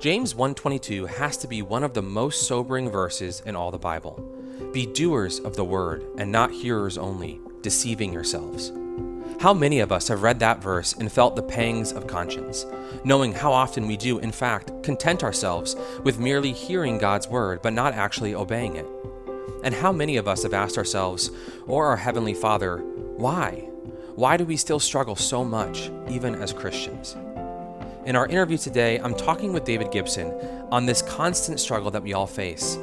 James 1:22 has to be one of the most sobering verses in all the Bible. Be doers of the word and not hearers only, deceiving yourselves. How many of us have read that verse and felt the pangs of conscience, knowing how often we do, in fact, content ourselves with merely hearing God's word but not actually obeying it? And how many of us have asked ourselves or our Heavenly Father, why? Why do we still struggle so much, even as Christians? In our interview today, I'm talking with David Gibson on this constant struggle that we all face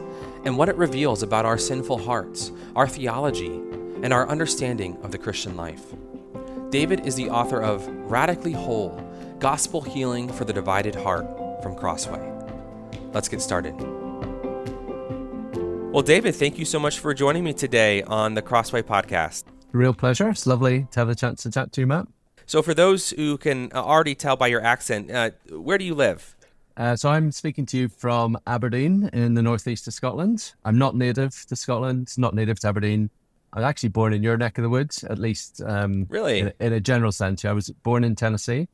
and what it reveals about our sinful hearts, our theology, and our understanding of the Christian life. David is the author of Radically Whole Gospel Healing for the Divided Heart from Crossway. Let's get started. Well, David, thank you so much for joining me today on the Crossway podcast. Real pleasure. It's lovely to have the chance to chat to you, Matt. So, for those who can already tell by your accent, uh, where do you live? Uh, so, I'm speaking to you from Aberdeen in the northeast of Scotland. I'm not native to Scotland, not native to Aberdeen. I'm actually born in your neck of the woods, at least. Um, really? In, in, a general sense. I was born in Tennessee.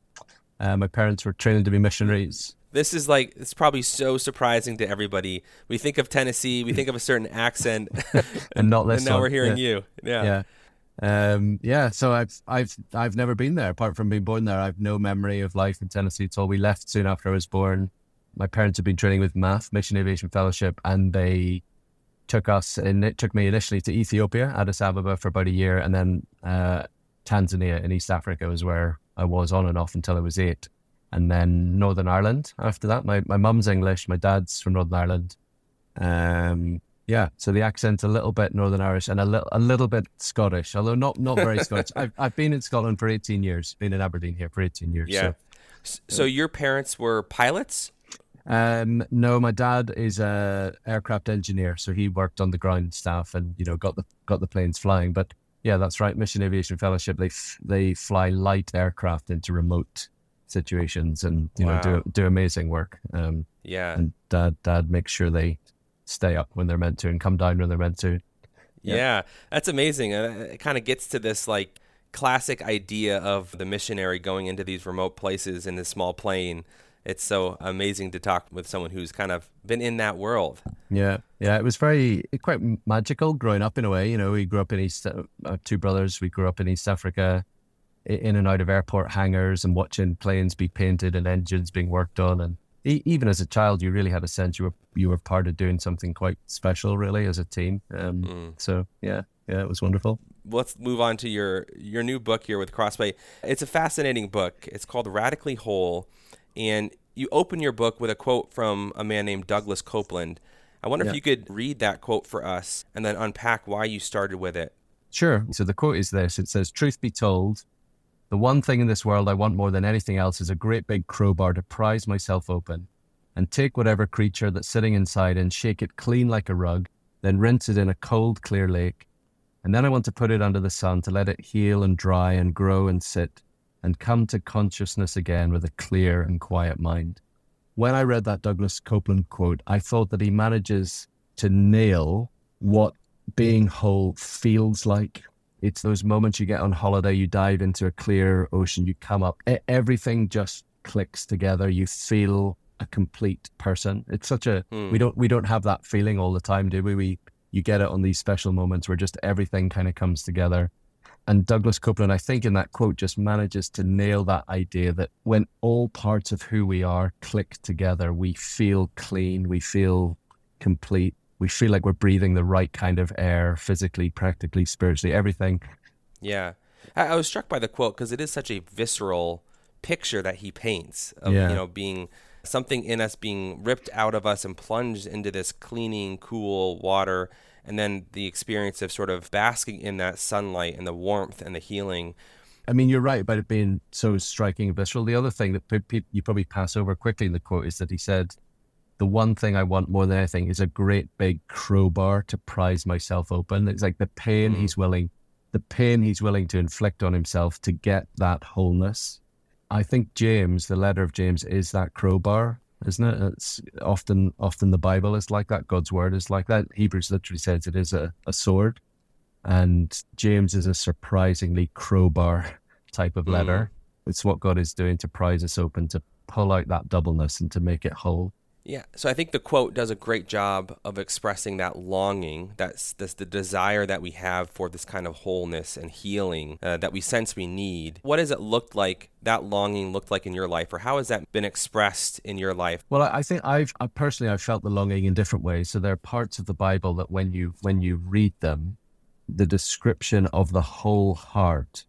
Uh, my parents were trained to be missionaries. This is like, it's probably so surprising to everybody. We think of Tennessee, we think of a certain accent, and not this. and now one. we're hearing yeah. you. Yeah. Yeah. Um, yeah, so I've I've I've never been there. Apart from being born there, I've no memory of life in Tennessee at all. We left soon after I was born. My parents had been training with MAF, Mission Aviation Fellowship, and they took us and it took me initially to Ethiopia, Addis Ababa for about a year, and then uh, Tanzania in East Africa was where I was on and off until I was eight, and then Northern Ireland after that. My my mum's English, my dad's from Northern Ireland. Um, yeah, so the accent's a little bit Northern Irish and a little a little bit Scottish, although not not very Scottish. I've I've been in Scotland for eighteen years, been in Aberdeen here for eighteen years. Yeah. So, so your parents were pilots? Um, no, my dad is a aircraft engineer, so he worked on the ground staff and you know got the got the planes flying. But yeah, that's right. Mission Aviation Fellowship. They f- they fly light aircraft into remote situations and you Wow. know do do amazing work. Um, Yeah. and dad dad makes sure they stay up when they're meant to and come down when they're meant to. Yeah, Yeah. that's amazing. Uh, it kind of gets to this like classic idea of the missionary going into these remote places in this small plane. It's so amazing to talk with someone who's kind of been in that world. Yeah, yeah, it was very quite magical growing up in a way. You know, we grew up in East, uh, two brothers. We grew up in East Africa, in and out of airport hangars and watching planes be painted and engines being worked on. And e- even as a child, you really had a sense you were you were part of doing something quite special, really, as a team. Um, Mm. So yeah, yeah, it was wonderful. Let's move on to your your new book here with Crossway. It's a fascinating book. It's called Radically Whole, and you open your book with a quote from a man named Douglas Coupland. I wonder if you could read that quote for us and then unpack why you started with it. Sure. So the quote is this it says, Truth be told, the one thing in this world I want more than anything else is a great big crowbar to prise myself open and take whatever creature that's sitting inside and shake it clean like a rug, then rinse it in a cold, clear lake. And then I want to put it under the sun to let it heal and dry and grow and sit and come to consciousness again with a clear and quiet mind. When I read that Douglas Coupland quote, I thought that he manages to nail what being whole feels like. It's those moments you get on holiday, you dive into a clear ocean, you come up, everything just clicks together. You feel a complete person. It's such a Hmm. we don't we don't have that feeling all the time, do we? We you get it on these special moments where just everything kind of comes together. And Douglas Coupland, I think in that quote, just manages to nail that idea that when all parts of who we are click together, we feel clean, we feel complete, we feel like we're breathing the right kind of air physically, practically, spiritually, everything. Yeah. I, I was struck by the quote because it is such a visceral picture that he paints of, Yeah. you know, being something in us being ripped out of us and plunged into this cleaning, cool water. And then the experience of sort of basking in that sunlight and the warmth and the healing. I mean, you're right about it being so striking and visceral. The other thing that pe- pe- you probably pass over quickly in the quote is that he said, The one thing I want more than anything is a great big crowbar to prise myself open. It's like the pain Mm. he's willing, the pain he's willing to inflict on himself to get that wholeness. I think James, the letter of James, is that crowbar, isn't it? It's often, often the Bible is like that. God's word is like that. Hebrews literally says it is a, a sword. And James is a surprisingly crowbar type of Mm. letter. it's what God is doing to prise us open, to pull out that doubleness and to make it whole. Yeah, so I think the quote does a great job of expressing that longing, that's, that's the desire that we have for this kind of wholeness and healing uh, that we sense we need. What has it looked like? That longing looked like in your life, or how has that been expressed in your life? Well, I think I've I personally I've felt the longing in different ways. So there are parts of the Bible that when you when you read them, the description of the whole heart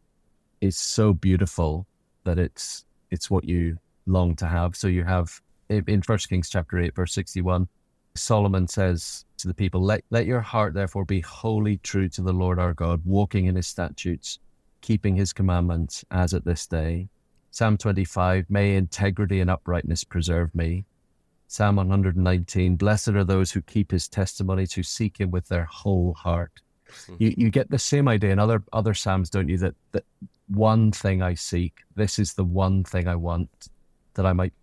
is so beautiful that it's it's what you long to have. So you have in First Kings chapter 8, verse 61, Solomon says to the people, let, let your heart therefore be wholly true to the Lord our God, walking in his statutes, keeping his commandments as at this day. Psalm 25, may integrity and uprightness preserve me. Psalm 119, blessed are those who keep his testimonies, who seek him with their whole heart. Mm-hmm. You, you get the same idea in other, other Psalms, don't you? That, that one thing I seek, this is the one thing I want, that I might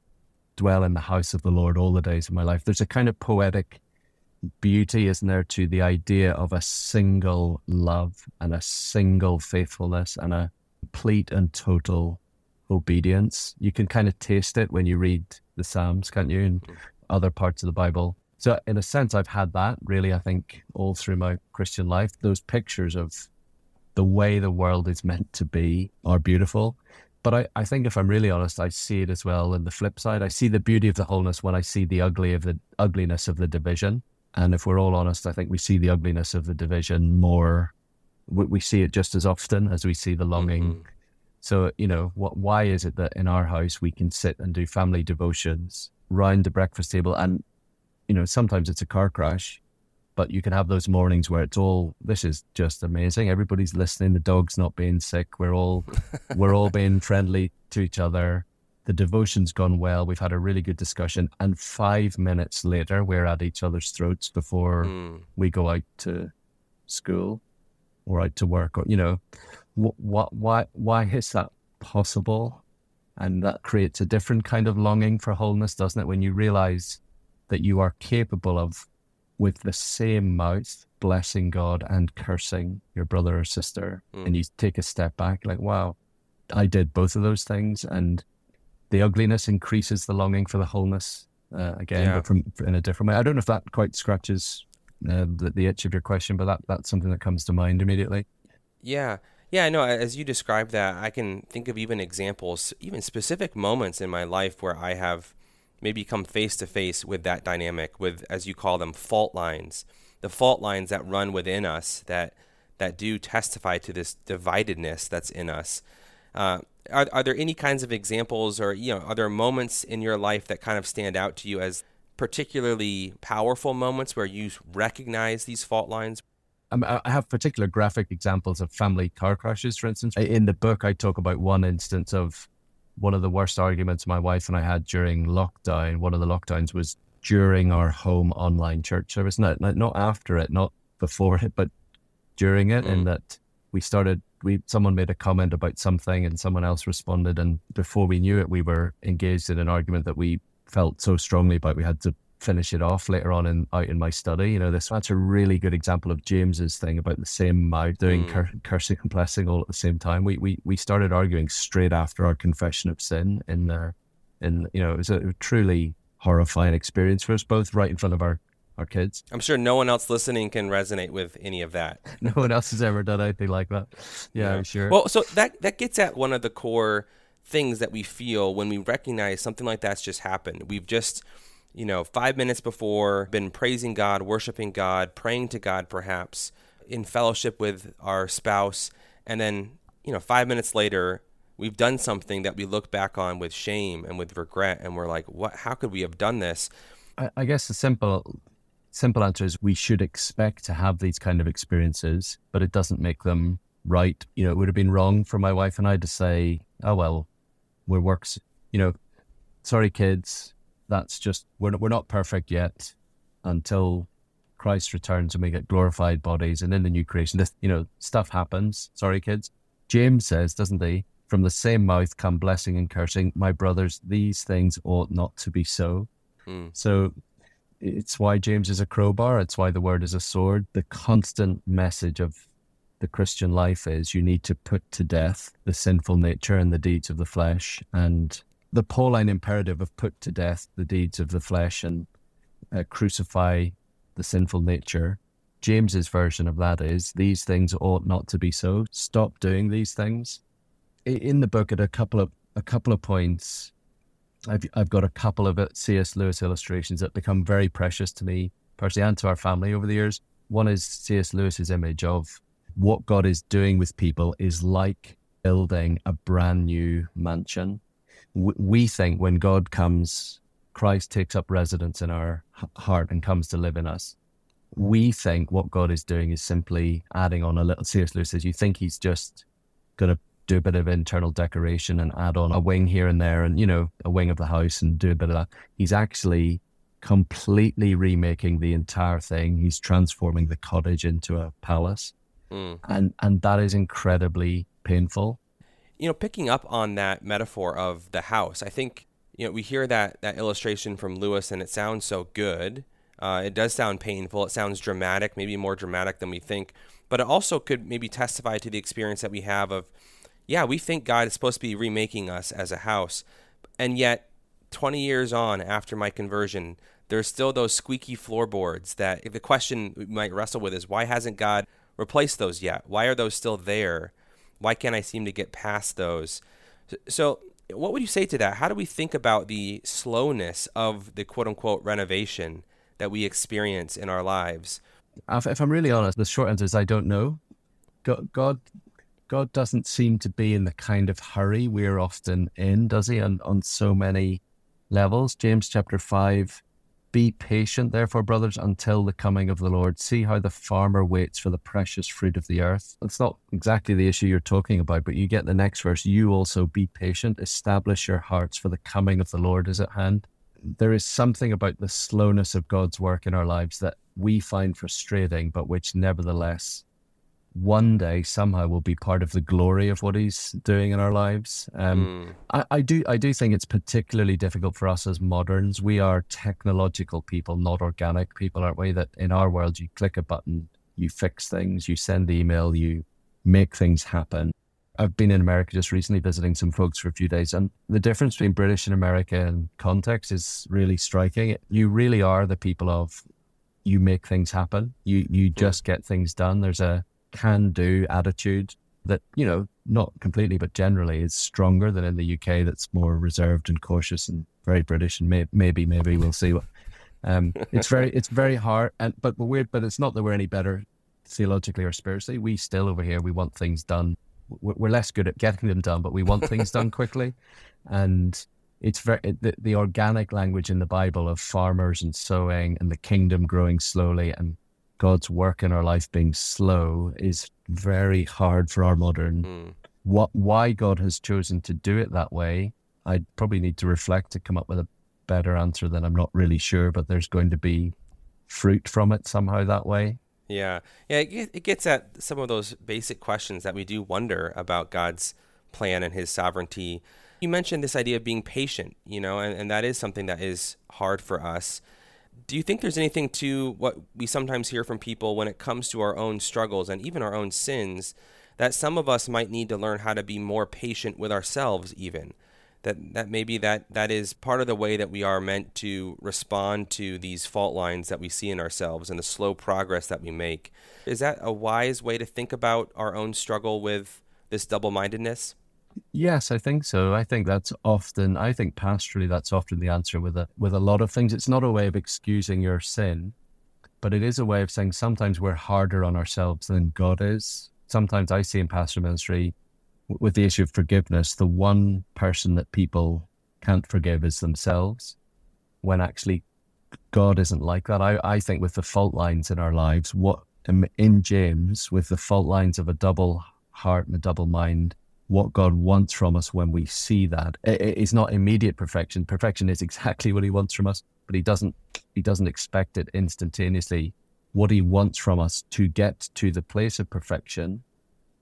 dwell in the house of the Lord all the days of my life. There's a kind of poetic beauty, isn't there, to the idea of a single love and a single faithfulness and a complete and total obedience. You can kind of taste it when you read the Psalms, can't you, and other parts of the Bible. So, in a sense, I've had that really, I think, all through my Christian life. Those pictures of the way the world is meant to be are beautiful. But I, I think if I'm really honest, I see it as well in the flip side. I see the beauty of the wholeness when I see the ugly of the ugliness of the division. And if we're all honest, I think we see the ugliness of the division more. We, we see it just as often as we see the longing. Mm-hmm. So you know, what? Why is it that in our house we can sit and do family devotions round the breakfast table, and you know, sometimes it's a car crash, but you can have those mornings where it's all this is just amazing. Everybody's listening. The dog's not being sick. We're all we're all being friendly to each other. The devotion's gone well. We've had a really good discussion. And five minutes later we're at each other's throats before mm. we go out to school or out to work or you know what, what why why is that possible? And that creates a different kind of longing for wholeness doesn't it? When you realize that you are capable of with the same mouth blessing God and cursing your brother or sister. Mm. And you take a step back, like, wow, I did both of those things. And the ugliness increases the longing for the wholeness uh, again, yeah. but from in a different way. I don't know if that quite scratches uh, the, the itch of your question, but that, that's something that comes to mind immediately. Yeah. Yeah, I know. As you describe that, I can think of even examples, even specific moments in my life where I have maybe come face to face with that dynamic, with as you call them, fault lines, the fault lines that run within us that that do testify to this dividedness that's in us. Uh, are, are there any kinds of examples, or you know, are there moments in your life that kind of stand out to you as particularly powerful moments where you recognize these fault lines? I have particular graphic examples of family car crashes, for instance. In the book, I talk about one instance of one of the worst arguments my wife and I had during lockdown, one of the lockdowns was during our home online church service. Not not after it, not before it, but during it, mm. in that we started we someone made a comment about something and someone else responded and before we knew it we were engaged in an argument that we felt so strongly about we had to finish it off later on in out in my study. You know, this that's a really good example of James's thing about the same mouth doing mm. cur- cursing and blessing all at the same time. We we we started arguing straight after our confession of sin in there, and you know, it was a truly horrifying experience for us both, right in front of our our kids. I'm sure no one else listening can resonate with any of that. no one else has ever done anything like that. Yeah, yeah, I'm sure. Well, so that that gets at one of the core things that we feel when we recognize something like that's just happened. We've just you know, five minutes before, been praising God, worshiping God, praying to God, perhaps in fellowship with our spouse. And then, you know, five minutes later, we've done something that we look back on with shame and with regret. And we're like, what, how could we have done this? I, I guess the simple, simple answer is we should expect to have these kind of experiences, but it doesn't make them right. You know, it would have been wrong for my wife and I to say, oh, well, we're works, you know, sorry, kids, that's just we're we're not perfect yet until Christ returns and we get glorified bodies and in the new creation. This you know stuff happens. Sorry, kids. James says, doesn't he? From the same mouth come blessing and cursing. My brothers, these things ought not to be so. Hmm. So it's why James is a crowbar. It's why the word is a sword. The constant message of the Christian life is you need to put to death the sinful nature and the deeds of the flesh. And the Pauline imperative of put to death the deeds of the flesh and uh, crucify the sinful nature. James's version of that is these things ought not to be so. Stop doing these things. In the book, at a couple of a couple of points, I've I've got a couple of C.S. Lewis illustrations that become very precious to me personally and to our family over the years. One is C.S. Lewis's image of what God is doing with people is like building a brand new mansion. We think when God comes, Christ takes up residence in our heart and comes to live in us. We think what God is doing is simply adding on a little. C.S. Lewis says, you think He's just going to do a bit of internal decoration and add on a wing here and there and, you know, a wing of the house and do a bit of that. He's actually completely remaking the entire thing. He's transforming the cottage into a palace. Mm. And and that is incredibly painful. You know, picking up on that metaphor of the house, I think you know we hear that that illustration from Lewis, and it sounds so good. Uh, it does sound painful. It sounds dramatic, maybe more dramatic than we think. But it also could maybe testify to the experience that we have of, yeah, we think God is supposed to be remaking us as a house, and yet 20 years on after my conversion, there's still those squeaky floorboards that the question we might wrestle with is why hasn't God replaced those yet? Why are those still there? Why can't I seem to get past those? So, what would you say to that? How do we think about the slowness of the quote unquote renovation that we experience in our lives? Uh, if I'm really honest, the short answer is I don't know. God, God doesn't seem to be in the kind of hurry we're often in, does he? On, on so many levels. James chapter 5 be patient, therefore, brothers, until the coming of the Lord. See how the farmer waits for the precious fruit of the earth. It's not exactly the issue you're talking about, but you get the next verse. You also be patient, establish your hearts, for the coming of the Lord is at hand. There is something about the slowness of God's work in our lives that we find frustrating, but which nevertheless one day somehow will be part of the glory of what he's doing in our lives. Um, mm. I, I, do I do think it's particularly difficult for us as moderns. We are technological people, not organic people, aren't we? That in our world you click a button, you fix things, you send email, you make things happen. I've been in America just recently visiting some folks for a few days, and the difference between British and American context is really striking. You really are the people of you make things happen. You you hmm. just get things done. There's a can do attitude that, you know, not completely, but generally is stronger than in the UK that's more reserved and cautious and very British. And may, maybe, maybe we'll see what. Um, it's very, it's very hard. And, but, but weird, but it's not that we're any better theologically or spiritually. We still over here, we want things done. We're less good at getting them done, but we want things done quickly. And it's very the, the organic language in the Bible of farmers and sowing and the kingdom growing slowly and God's work in our life being slow is very hard for our modern. Mm. What why God has chosen to do it that way, I'd probably need to reflect to come up with a better answer than I'm not really sure, but there's going to be fruit from it somehow that way. Yeah. Yeah, it gets at some of those basic questions that we do wonder about God's plan and his sovereignty. You mentioned this idea of being patient, you know, and, and that is something that is hard for us do you think there's anything to what we sometimes hear from people when it comes to our own struggles and even our own sins that some of us might need to learn how to be more patient with ourselves even? That that maybe that that is part of the way that we are meant to respond to these fault lines that we see in ourselves and the slow progress that we make. Is that a wise way to think about our own struggle with this double-mindedness Yes, I think so. I think that's often. I think pastorally, that's often the answer with a with a lot of things. It's not a way of excusing your sin, but it is a way of saying sometimes we're harder on ourselves than God is. Sometimes I see in pastoral ministry, with the issue of forgiveness, the one person that people can't forgive is themselves, when actually God isn't like that. I I think with the fault lines in our lives, what um, in James with the fault lines of a double heart and a double mind what God wants from us when we see that. It's not immediate perfection. Perfection is exactly what He wants from us, but He doesn't. He doesn't expect it instantaneously. What He wants from us to get to the place of perfection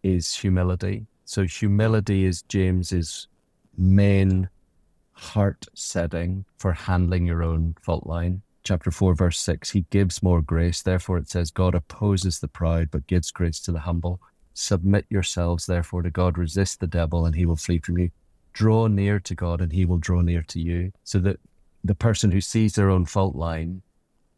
is humility. So humility is James's main heart setting for handling your own fault line. Chapter 4, verse 6, he gives more grace. Therefore, it says, God opposes the proud, but gives grace to the humble. Submit yourselves, therefore, to God. Resist the devil, and he will flee from you. Draw near to God, and he will draw near to you. So that the person who sees their own fault line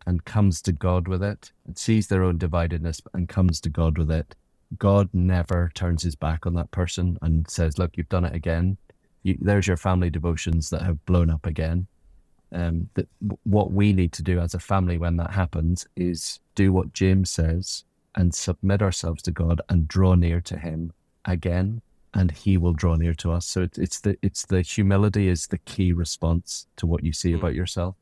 and comes to God with it, and sees their own dividedness and comes to God with it, God never turns his back on that person and says, Look, you've done it again. You, there's your family devotions that have blown up again. Um, that what we need to do as a family when that happens is do what James says and submit ourselves to God and draw near to Him again, and He will draw near to us. So it's, it's the it's the humility is the key response to what you see mm. about yourself.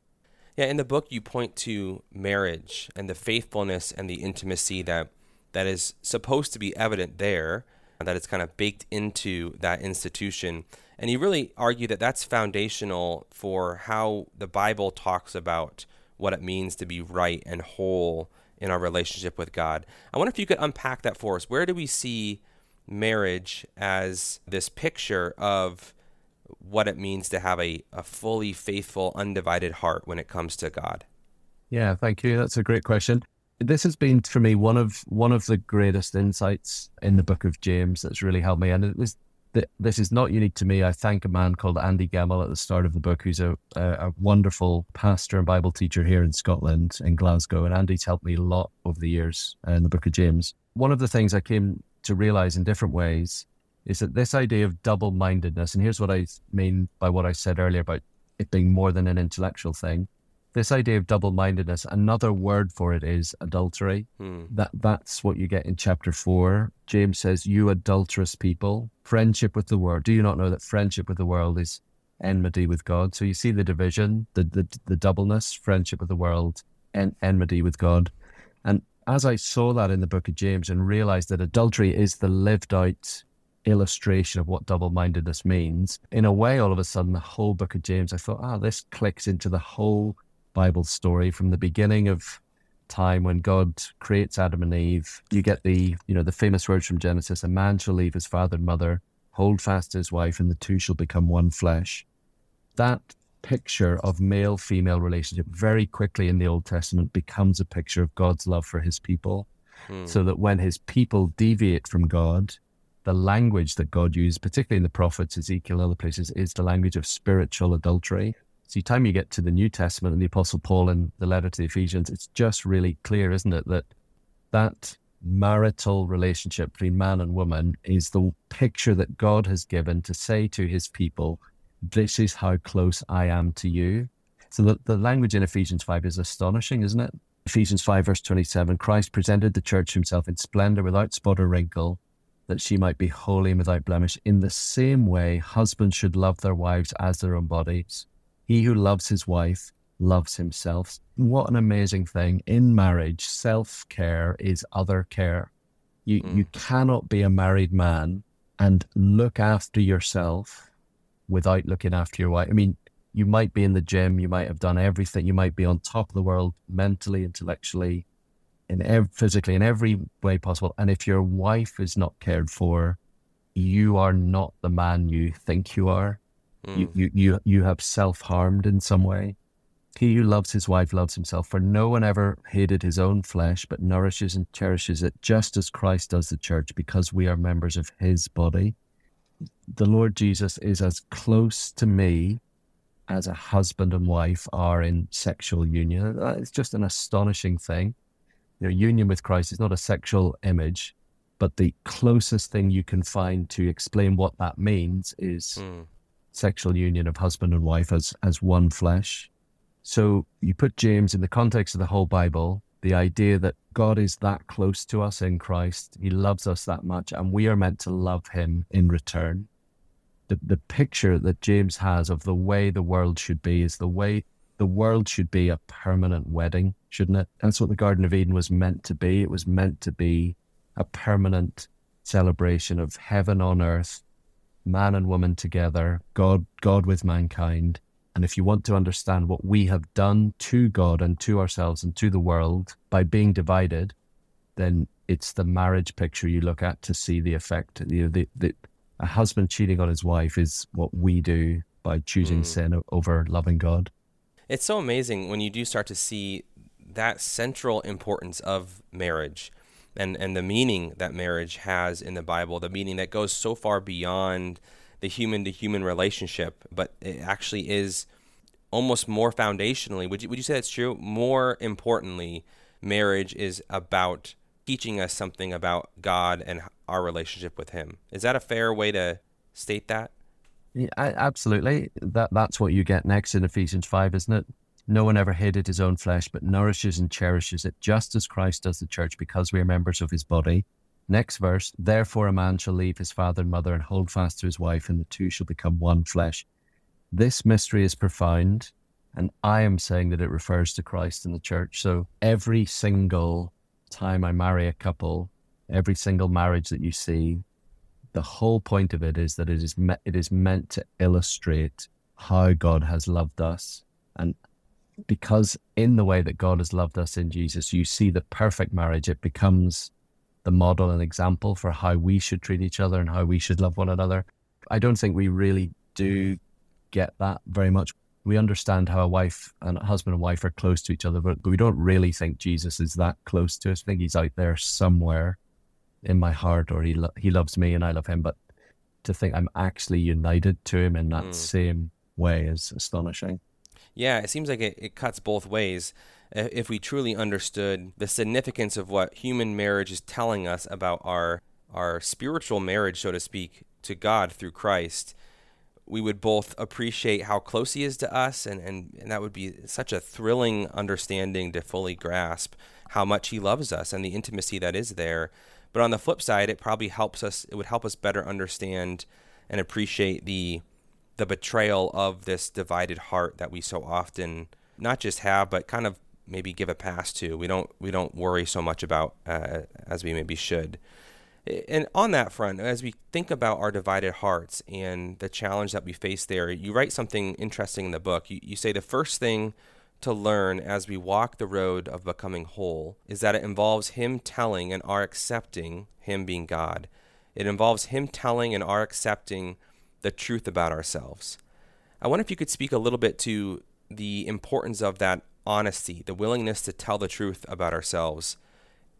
Yeah, in the book you point to marriage and the faithfulness and the intimacy that that is supposed to be evident there, that it's kind of baked into that institution. And you really argue that that's foundational for how the Bible talks about what it means to be right and whole in our relationship with God. I wonder if you could unpack that for us. Where do we see marriage as this picture of what it means to have a, a fully faithful, undivided heart when it comes to God? Yeah, thank you. That's a great question this has been for me one of one of the greatest insights in the book of James that's really helped me. And it was this is not unique to me. I thank a man called Andy Gemmill at the start of the book, who's a, a, wonderful pastor and Bible teacher here in Scotland, in Glasgow. And Andy's helped me a lot over the years uh, in the book of James. One of the things I came to realize in different ways is that this idea of double mindedness, and here's what I mean by what I said earlier about it being more than an intellectual thing, this idea of double-mindedness another word for it is adultery. Hmm. that that's what you get in chapter 4 james says you adulterous people friendship with the world. Do you not know that friendship with the world is enmity with god? So you see the division the the, the doubleness friendship with the world and enmity with god. And as i saw that in the book of james and realized that adultery is the lived out illustration of what double-mindedness means in a way all of a sudden the whole book of james i thought ah oh, this clicks into the whole Bible story from the beginning of time when God creates Adam and Eve. You get the, you know, the famous words from Genesis, a man shall leave his father and mother, hold fast his wife, and the two shall become one flesh. That picture of male female relationship very quickly in the Old Testament becomes a picture of God's love for his people. Hmm. So that when his people deviate from God, the language that God used, particularly in the prophets, Ezekiel, and other places, is the language of spiritual adultery. So, time you get to the New Testament and the Apostle Paul and the letter to the Ephesians, it's just really clear, isn't it, that that marital relationship between man and woman is the picture that God has given to say to his people, This is how close I am to you. So, the, the language in Ephesians 5 is astonishing, isn't it? Ephesians 5, verse 27 Christ presented the church himself in splendor without spot or wrinkle, that she might be holy and without blemish. In the same way, husbands should love their wives as their own bodies. He who loves his wife loves himself. What an amazing thing. In marriage, self care is other care. You, mm. you cannot be a married man and look after yourself without looking after your wife. I mean, you might be in the gym, you might have done everything, you might be on top of the world mentally, intellectually, in ev- physically, in every way possible. And if your wife is not cared for, you are not the man you think you are. Mm. You, you, you, you have self harmed in some way. He who loves his wife loves himself, for no one ever hated his own flesh, but nourishes and cherishes it, just as Christ does the church, because we are members of his body. The Lord Jesus is as close to me as a husband and wife are in sexual union. It's just an astonishing thing. Your union with Christ is not a sexual image, but the closest thing you can find to explain what that means is mm sexual union of husband and wife as as one flesh. So you put James in the context of the whole Bible, the idea that God is that close to us in Christ, He loves us that much, and we are meant to love Him in return. The, the picture that James has of the way the world should be is the way the world should be a permanent wedding, shouldn't it? That's what the Garden of Eden was meant to be. It was meant to be a permanent celebration of heaven on earth man and woman together, God, God with mankind. And if you want to understand what we have done to God and to ourselves and to the world by being divided, then it's the marriage picture you look at to see the effect. You know, the, the, a husband cheating on his wife is what we do by choosing mm. sin over loving God. It's so amazing when you do start to see that central importance of marriage and, and the meaning that marriage has in the Bible, the meaning that goes so far beyond the human to human relationship, but it actually is almost more foundationally. Would you, would you say that's true? More importantly, marriage is about teaching us something about God and our relationship with Him. Is that a fair way to state that? Yeah, absolutely. That that's what you get next in Ephesians five, isn't it? No one ever hated his own flesh, but nourishes and cherishes it, just as Christ does the church, because we are members of his body. Next verse, therefore a man shall leave his father and mother and hold fast to his wife, and the two shall become one flesh. This mystery is profound, and I am saying that it refers to Christ and the church. So every single time I marry a couple, every single marriage that you see, the whole point of it is that it is me- it is meant to illustrate how God has loved us, and because in the way that God has loved us in Jesus, you see the perfect marriage. It becomes the model and example for how we should treat each other and how we should love one another. I don't think we really do get that very much. We understand how a wife and a husband and wife are close to each other, but, we don't really think Jesus is that close to us. I think he's out there somewhere in my heart, or he lo- he loves me and I love him. But to think I'm actually united to him in that mm. same way is astonishing. Yeah, it seems like it, it cuts both ways. If we truly understood the significance of what human marriage is telling us about our our spiritual marriage, so to speak, to God through Christ, we would both appreciate how close he is to us and, and, and that would be such a thrilling understanding to fully grasp how much he loves us and the intimacy that is there but on the flip side, it probably helps us. It would help us better understand and appreciate the the betrayal of this divided heart that we so often not just have, but kind of maybe give a pass to. We don't we don't worry so much about uh, as we maybe should. And on that front, as we think about our divided hearts and the challenge that we face there, you write something interesting in the book. You, you say the first thing to learn as we walk the road of becoming whole is that it involves Him telling and our accepting Him being God. It involves Him telling and our accepting the truth about ourselves. I wonder if you could speak a little bit to the importance of that honesty, the willingness to tell the truth about ourselves,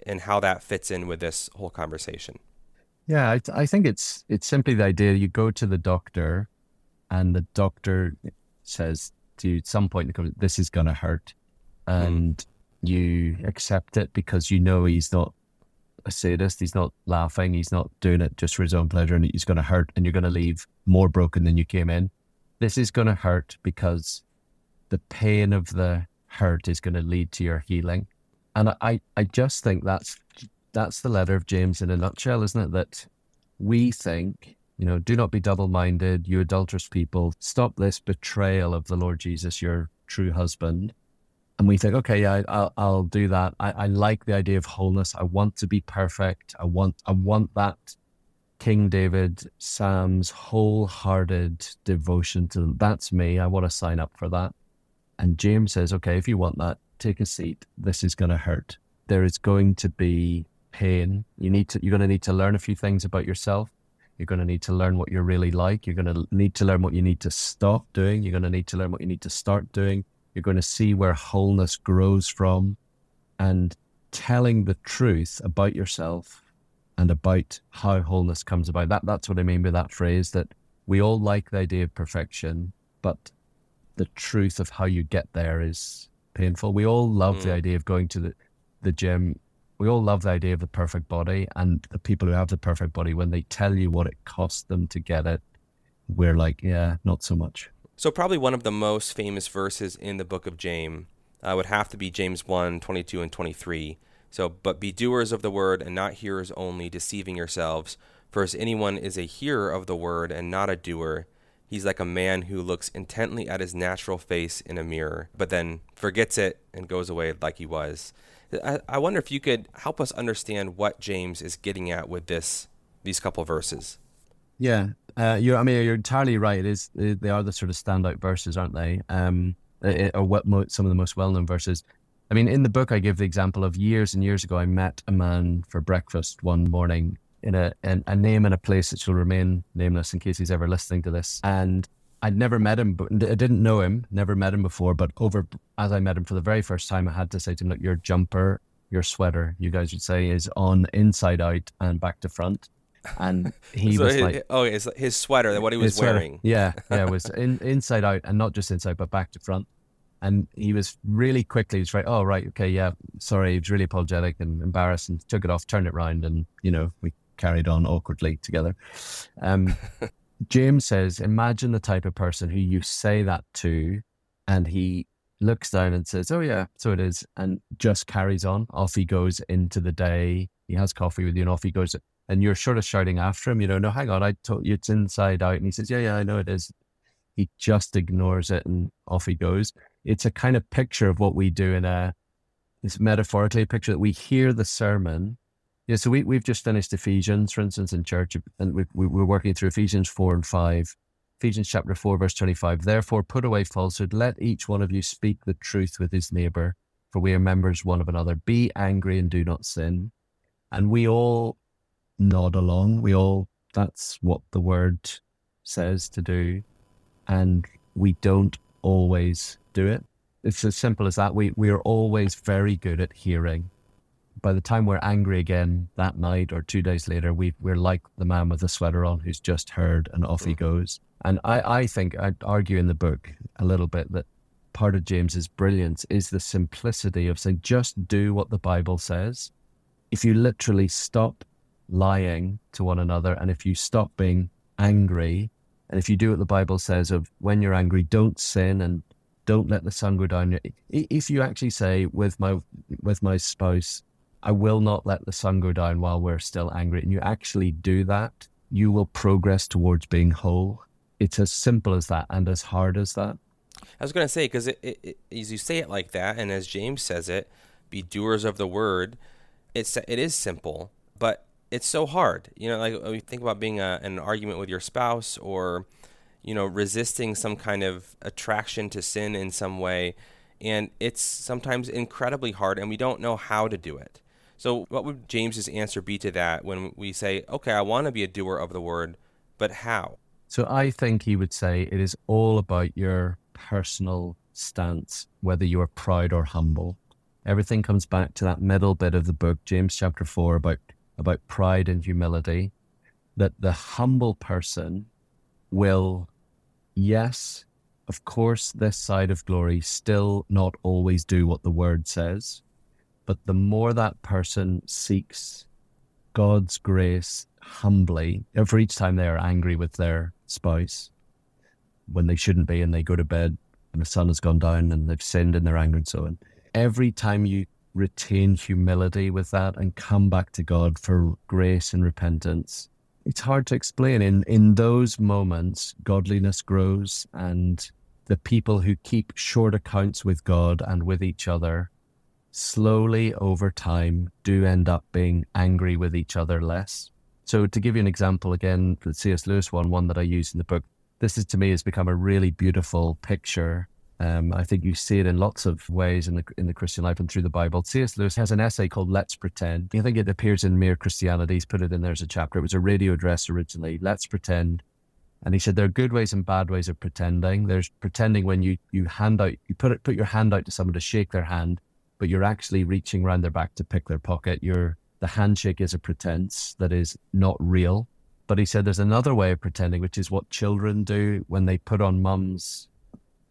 and how that fits in with this whole conversation. Yeah, I, I think it's it's simply the idea you go to the doctor, and the doctor says, to some point this is going to hurt hmm. and mm. you accept it because you know he's not a sadist he's not laughing he's not doing it just for his own pleasure and he's going to hurt and you're going to leave more broken than you came in this is going to hurt because the pain of the hurt is going to lead to your healing and i i just think that's that's the letter of james in a nutshell isn't it that we think you know, do not be double minded, you adulterous people. Stop this betrayal of the Lord Jesus, your true husband. And we think, okay, yeah, I'll, I'll do that. I, I like the idea of wholeness. I want to be perfect. I want, I want that King David, Psalm's wholehearted devotion to that's me. I want to sign up for that. And James says, okay, if you want that, take a seat. This is going to hurt. There is going to be pain. You need to, you're going to need to learn a few things about yourself. You're going to need to learn what you're really like. You're going to need to learn what you need to stop doing. You're going to need to learn what you need to start doing. You're going to see where wholeness grows from. And telling the truth about yourself and about how wholeness comes about. That that's what I mean by that phrase that we all like the idea of perfection, but the truth of how you get there is painful. We all love mm. the idea of going to the, the gym we all love the idea of the perfect body and the people who have the perfect body when they tell you what it cost them to get it we're like yeah not so much so probably one of the most famous verses in the book of james uh, would have to be james 1 22 and 23 so but be doers of the word and not hearers only deceiving yourselves. For as anyone is a hearer of the word and not a doer he's like a man who looks intently at his natural face in a mirror but then forgets it and goes away like he was. I, I wonder if you could help us understand what James is getting at with this these couple verses. Yeah, uh, you. I mean, you're entirely right. It is. They are the sort of standout verses, aren't they? Um, or what mo- some of the most well-known verses. I mean, in the book, I give the example of years and years ago. I met a man for breakfast one morning in a in a name and a place that shall remain nameless in case he's ever listening to this. And I'd never met him, but I didn't know him, never met him before. But over as I met him for the very first time, I had to say to him, "Look, your jumper your sweater, you guys would say, is on inside out and back to front. And he So was his, like, oh, his, his sweater, that what he was wearing. Yeah, yeah, it was in, inside out and not just inside, but back to front. And he was really quickly, he was right, oh, right, okay, yeah, sorry. He was really apologetic and embarrassed and took it off, turned it round, and, you know, we carried on awkwardly together. Um, James says, imagine the type of person who you say that to, and he looks down and says, oh, yeah, so it is, and just carries on. Off he goes into the day. He has coffee with you, and off he goes. And you're sort of shouting after him, you know, no, hang on, I told you it's inside out. And he says, yeah, yeah, I know it is. He just ignores it and off he goes. It's a kind of picture of what we do in a, it's metaphorically a picture that we hear the sermon. Yeah, so we, we've just finished Ephesians, for instance, in church, and we, we, we're working through Ephesians 4 and 5. Ephesians chapter 4, verse 25. Therefore, put away falsehood. Let each one of you speak the truth with his neighbor, for we are members one of another. Be angry and do not sin. And we all nod along. We all, that's what the word says to do. And we don't always do it. It's as simple as that. We, we are always very good at hearing. By the time we're angry again that night or two days later, we, we're like the man with the sweater on who's just heard and off he mm-hmm. goes. And I, I think I'd argue in the book a little bit that part of James's brilliance is the simplicity of saying, just do what the Bible says. If you literally stop lying to one another and if you stop being angry, and if you do what the Bible says of when you're angry, don't sin and don't let the sun go down. If you actually say with my with my spouse, I will not let the sun go down while we're still angry, and you actually do that, you will progress towards being whole. It's as simple as that and as hard as that. I was going to say because as you say it like that, and as James says it, be doers of the word. It's it is simple, but it's so hard. You know, like when you think about being a, an argument with your spouse, or you know, resisting some kind of attraction to sin in some way, and it's sometimes incredibly hard, and we don't know how to do it. So, what would James's answer be to that when we say, "Okay, I want to be a doer of the word, but how?" So I think he would say it is all about your personal stance, whether you are proud or humble. Everything comes back to that middle bit of the book, James chapter four, about about pride and humility. That the humble person will, yes, of course, this side of glory still not always do what the word says. But the more that person seeks God's grace humbly, for each time they are angry with their spouse, when they shouldn't be, and they go to bed and the sun has gone down and they've sinned in their anger and so on. Every time you retain humility with that and come back to God for grace and repentance, it's hard to explain. In in those moments, godliness grows, and the people who keep short accounts with God and with each other slowly over time do end up being angry with each other less. So to give you an example again, the C.S. Lewis one, one that I use in the book, this is to me has become a really beautiful picture. Um, I think you see it in lots of ways in the in the Christian life and through the Bible. C.S. Lewis has an essay called "Let's Pretend." I think it appears in Mere Christianity. He's put it in there as a chapter. It was a radio address originally. Let's pretend, and he said there are good ways and bad ways of pretending. There's pretending when you you hand out you put it put your hand out to someone to shake their hand, but you're actually reaching around their back to pick their pocket. You're the handshake is a pretense that is not real. But he said there's another way of pretending, which is what children do when they put on mum's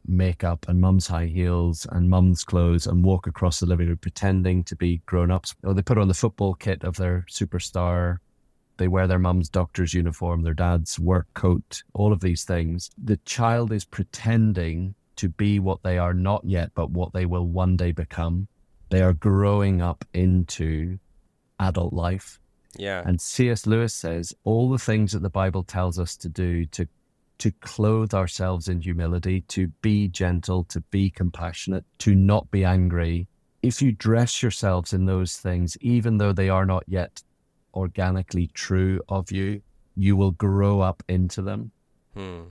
makeup and mum's high heels and mum's clothes and walk across the living room pretending to be grown ups. Or oh, they put on the football kit of their superstar. They wear their mum's doctor's uniform, their dad's work coat, all of these things. The child is pretending to be what they are not yet, but what they will one day become. They are growing up into adult life. Yeah. And C.S. Lewis says all the things that the Bible tells us to do to to clothe ourselves in humility, to be gentle, to be compassionate, to not be angry. If you dress yourselves in those things, even though they are not yet organically true of you, you will grow up into them. Hmm.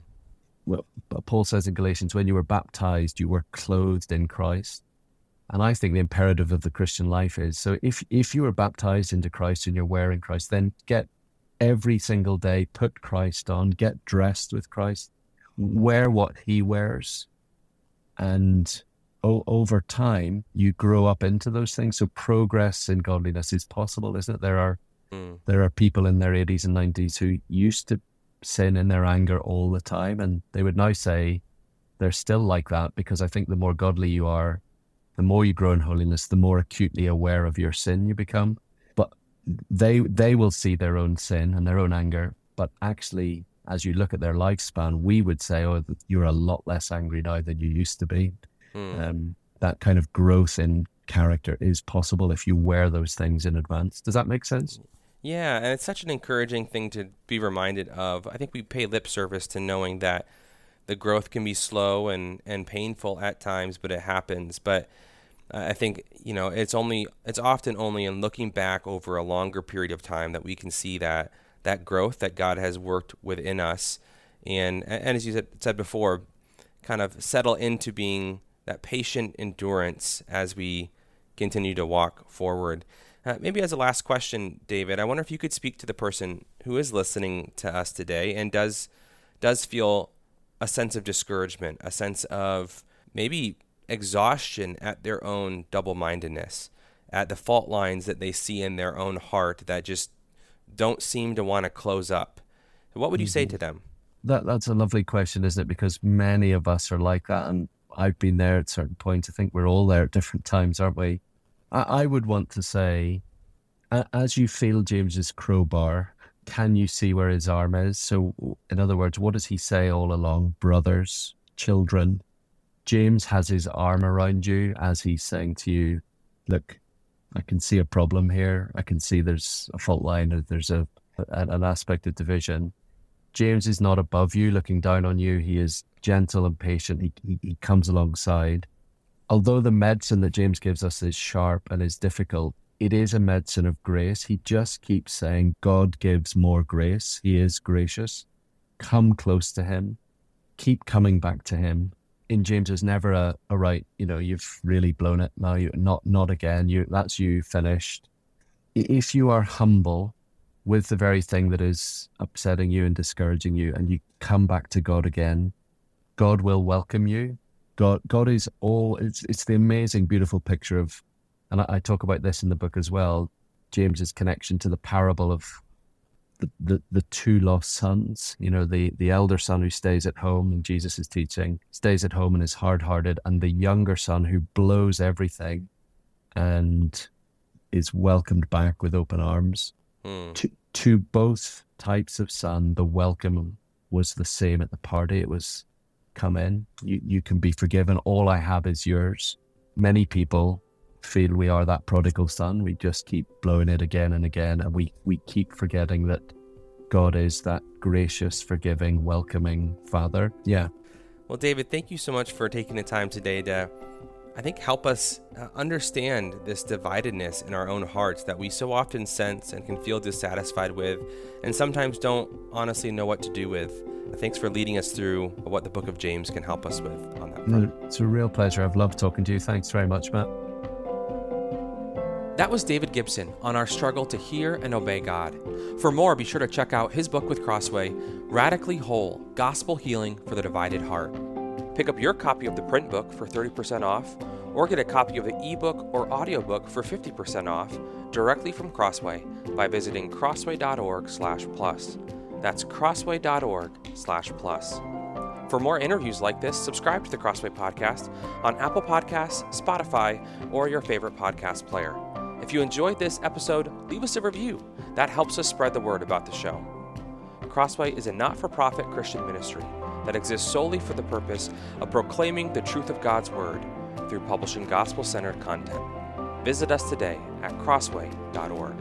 Well, Paul says in Galatians, when you were baptized, you were clothed in Christ. And I think the imperative of the Christian life is so if if you are baptized into Christ and you're wearing Christ, then get every single day, put Christ on, get dressed with Christ, wear what he wears, and o- over time, you grow up into those things. So progress in godliness is possible, isn't it? There are mm. there are people in their 80s and 90s who used to sin in their anger all the time, and they would now say they're still like that because I think the more godly you are, the more you grow in holiness, the more acutely aware of your sin you become. They they will see their own sin and their own anger, but actually as you look at their lifespan, we would say, oh, you're a lot less angry now than you used to be. Mm. Um, that kind of growth in character is possible if you wear those things in advance. Does that make sense? Yeah, and it's such an encouraging thing to be reminded of. I think we pay lip service to knowing that the growth can be slow and, and painful at times, but it happens. But I think you know it's only it's often only in looking back over a longer period of time that we can see that that growth that God has worked within us, and and as you said, said before, kind of settle into being that patient endurance as we continue to walk forward. Uh, maybe as a last question, David, I wonder if you could speak to the person who is listening to us today and does does feel a sense of discouragement, a sense of maybe exhaustion at their own double-mindedness, at the fault lines that they see in their own heart that just don't seem to want to close up. What would you say mm-hmm. to them? That that's a lovely question, isn't it? Because many of us are like that, and I've been there at certain points. I think we're all there at different times, aren't we? I, I would want to say, as you feel James's crowbar, can you see where his arm is? So, in other words, what does he say all along? Brothers, children. James has his arm around you as he's saying to you, Look, I can see a problem here. I can see there's a fault line. There's a, a an aspect of division. James is not above you, looking down on you. He is gentle and patient. He, he, he comes alongside. Although the medicine that James gives us is sharp and is difficult, it is a medicine of grace. He just keeps saying, God gives more grace. He is gracious. Come close to Him. Keep coming back to Him in James there's never a, a right, you know, you've really blown it. Now you not not again. You that's you finished. If you are humble with the very thing that is upsetting you and discouraging you, and you come back to God again, God will welcome you. God God is all it's it's the amazing, beautiful picture of and I, I talk about this in the book as well, James's connection to the parable of the, the, the two lost sons. You know, the, the elder son who stays at home and Jesus is teaching, stays at home and is hard hearted, and the younger son who blows everything and is welcomed back with open arms. Mm. To, to both types of son, the welcome was the same at the party. It was come in, you, you can be forgiven. All I have is yours. Many people feel we are that prodigal son. We just keep blowing it again and again, and we, we keep forgetting that God is that gracious, forgiving, welcoming Father. Yeah. Well, David, thank you so much for taking the time today to, I think, help us uh, understand this dividedness in our own hearts that we so often sense and can feel dissatisfied with, and sometimes don't honestly know what to do with. Thanks for leading us through what the book of James can help us with on that front. It's a real pleasure. I've loved talking to you. Thanks very much, Matt. That was David Gibson on our struggle to hear and obey God. For more, be sure to check out his book with Crossway, Radically Whole Gospel Healing for the Divided Heart. Pick up your copy of the print book for 30% off, or get a copy of the ebook or audiobook for 50% off directly from Crossway by visiting crossway.org/plus. That's crossway.org/plus. For more interviews like this, subscribe to the Crossway podcast on Apple Podcasts, Spotify, or your favorite podcast player. If you enjoyed this episode, leave us a review. That helps us spread the word about the show. Crossway is a not for profit Christian ministry that exists solely for the purpose of proclaiming the truth of God's Word through publishing gospel centered content. Visit us today at crossway.org.